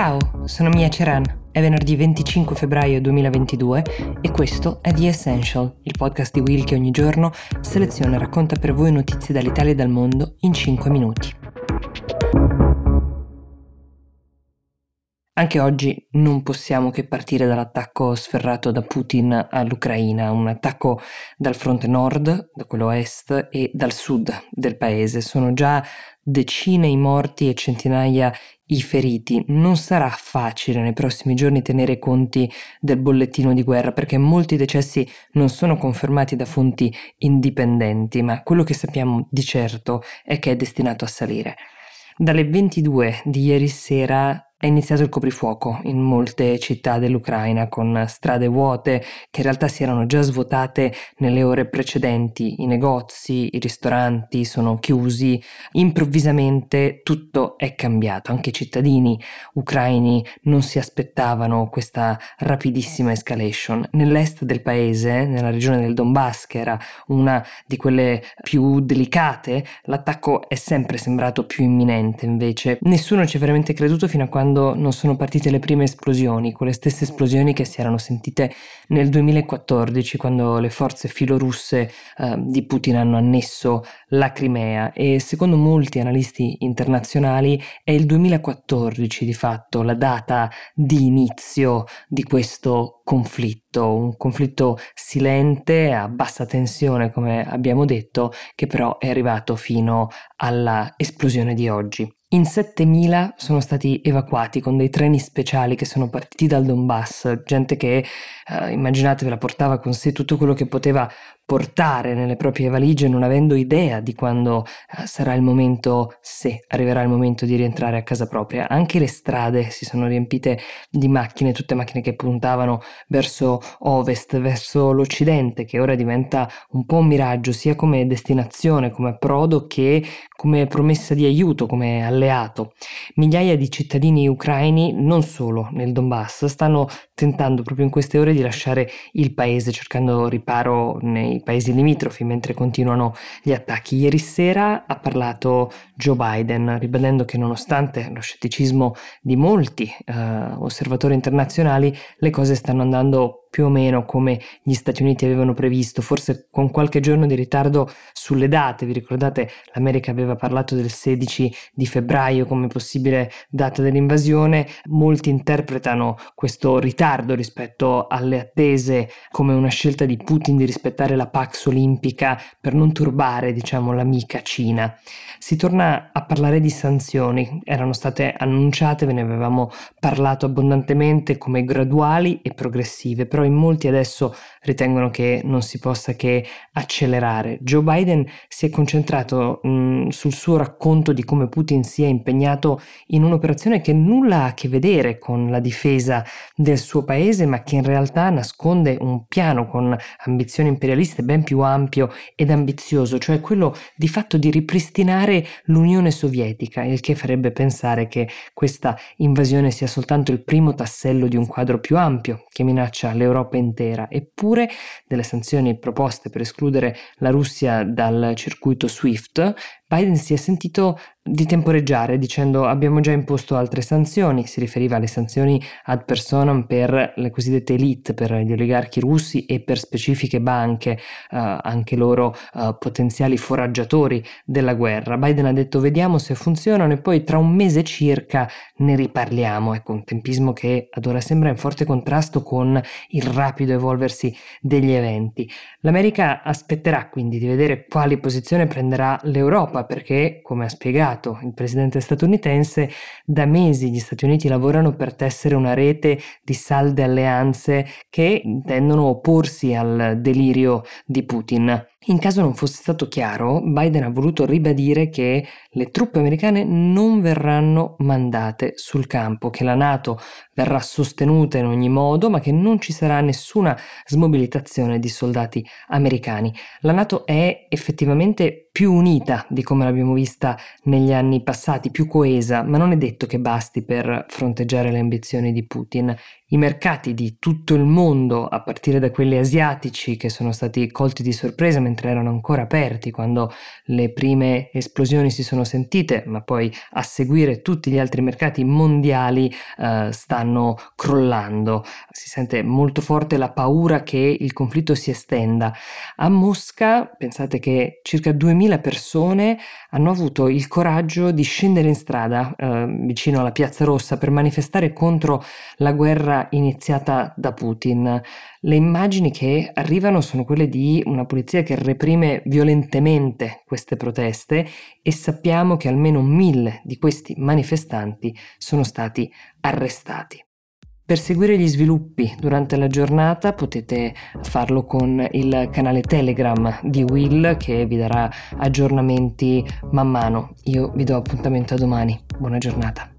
Ciao, sono Mia Ceran. È venerdì 25 febbraio 2022 e questo è The Essential, il podcast di Will che ogni giorno seleziona e racconta per voi notizie dall'Italia e dal mondo in 5 minuti. Anche oggi non possiamo che partire dall'attacco sferrato da Putin all'Ucraina, un attacco dal fronte nord, da quello est e dal sud del paese. Sono già decine i morti e centinaia i feriti. Non sarà facile nei prossimi giorni tenere conti del bollettino di guerra perché molti decessi non sono confermati da fonti indipendenti, ma quello che sappiamo di certo è che è destinato a salire. Dalle 22 di ieri sera è iniziato il coprifuoco in molte città dell'Ucraina con strade vuote che in realtà si erano già svuotate nelle ore precedenti, i negozi, i ristoranti sono chiusi, improvvisamente tutto è cambiato, anche i cittadini ucraini non si aspettavano questa rapidissima escalation. Nell'est del paese, nella regione del Donbass, che era una di quelle più delicate, l'attacco è sempre sembrato più imminente invece. Nessuno ci ha veramente creduto fino a quando quando non sono partite le prime esplosioni, quelle stesse esplosioni che si erano sentite nel 2014 quando le forze filorusse eh, di Putin hanno annesso la Crimea e secondo molti analisti internazionali è il 2014 di fatto la data di inizio di questo conflitto, un conflitto silente a bassa tensione come abbiamo detto che però è arrivato fino alla esplosione di oggi. In 7.000 sono stati evacuati con dei treni speciali che sono partiti dal Donbass, gente che, eh, immaginatevela, portava con sé tutto quello che poteva portare nelle proprie valigie non avendo idea di quando eh, sarà il momento, se arriverà il momento di rientrare a casa propria. Anche le strade si sono riempite di macchine, tutte macchine che puntavano verso ovest, verso l'occidente, che ora diventa un po' un miraggio, sia come destinazione, come approdo, che come promessa di aiuto, come alleato. Migliaia di cittadini ucraini, non solo nel Donbass, stanno tentando proprio in queste ore di lasciare il paese, cercando riparo nei paesi limitrofi mentre continuano gli attacchi. Ieri sera ha parlato Joe Biden, ribadendo che nonostante lo scetticismo di molti eh, osservatori internazionali, le cose stanno andando più o meno come gli Stati Uniti avevano previsto, forse con qualche giorno di ritardo sulle date. Vi ricordate l'America aveva parlato del 16 di febbraio come possibile data dell'invasione? Molti interpretano questo ritardo rispetto alle attese come una scelta di Putin di rispettare la Pax olimpica per non turbare, diciamo, l'amica Cina. Si torna a parlare di sanzioni, erano state annunciate, ve ne avevamo parlato abbondantemente come graduali e progressive, però in molti adesso ritengono che non si possa che accelerare. Joe Biden si è concentrato mh, sul suo racconto di come Putin sia impegnato in un'operazione che nulla ha a che vedere con la difesa del suo paese, ma che in realtà nasconde un piano con ambizioni imperialiste ben più ampio ed ambizioso, cioè quello di fatto di ripristinare l'Unione Sovietica, il che farebbe pensare che questa invasione sia soltanto il primo tassello di un quadro più ampio che minaccia l'Europa intera. Eppure delle sanzioni proposte per escludere la Russia dal circuito SWIFT Biden si è sentito di temporeggiare dicendo abbiamo già imposto altre sanzioni, si riferiva alle sanzioni ad personam per le cosiddette elite, per gli oligarchi russi e per specifiche banche, eh, anche loro eh, potenziali foraggiatori della guerra. Biden ha detto vediamo se funzionano e poi tra un mese circa ne riparliamo, ecco un tempismo che ad ora sembra in forte contrasto con il rapido evolversi degli eventi. L'America aspetterà quindi di vedere quali posizioni prenderà l'Europa Europa perché, come ha spiegato il presidente statunitense, da mesi gli Stati Uniti lavorano per tessere una rete di salde alleanze che intendono opporsi al delirio di Putin. In caso non fosse stato chiaro, Biden ha voluto ribadire che le truppe americane non verranno mandate sul campo, che la Nato verrà sostenuta in ogni modo, ma che non ci sarà nessuna smobilitazione di soldati americani. La Nato è effettivamente più unita di come l'abbiamo vista negli anni passati, più coesa, ma non è detto che basti per fronteggiare le ambizioni di Putin. I mercati di tutto il mondo, a partire da quelli asiatici che sono stati colti di sorpresa mentre erano ancora aperti, quando le prime esplosioni si sono sentite, ma poi a seguire tutti gli altri mercati mondiali eh, stanno crollando. Si sente molto forte la paura che il conflitto si estenda. A Mosca, pensate che circa 2000 persone hanno avuto il coraggio di scendere in strada eh, vicino alla Piazza Rossa per manifestare contro la guerra iniziata da Putin. Le immagini che arrivano sono quelle di una polizia che reprime violentemente queste proteste e sappiamo che almeno mille di questi manifestanti sono stati arrestati. Per seguire gli sviluppi durante la giornata potete farlo con il canale Telegram di Will che vi darà aggiornamenti man mano. Io vi do appuntamento a domani. Buona giornata.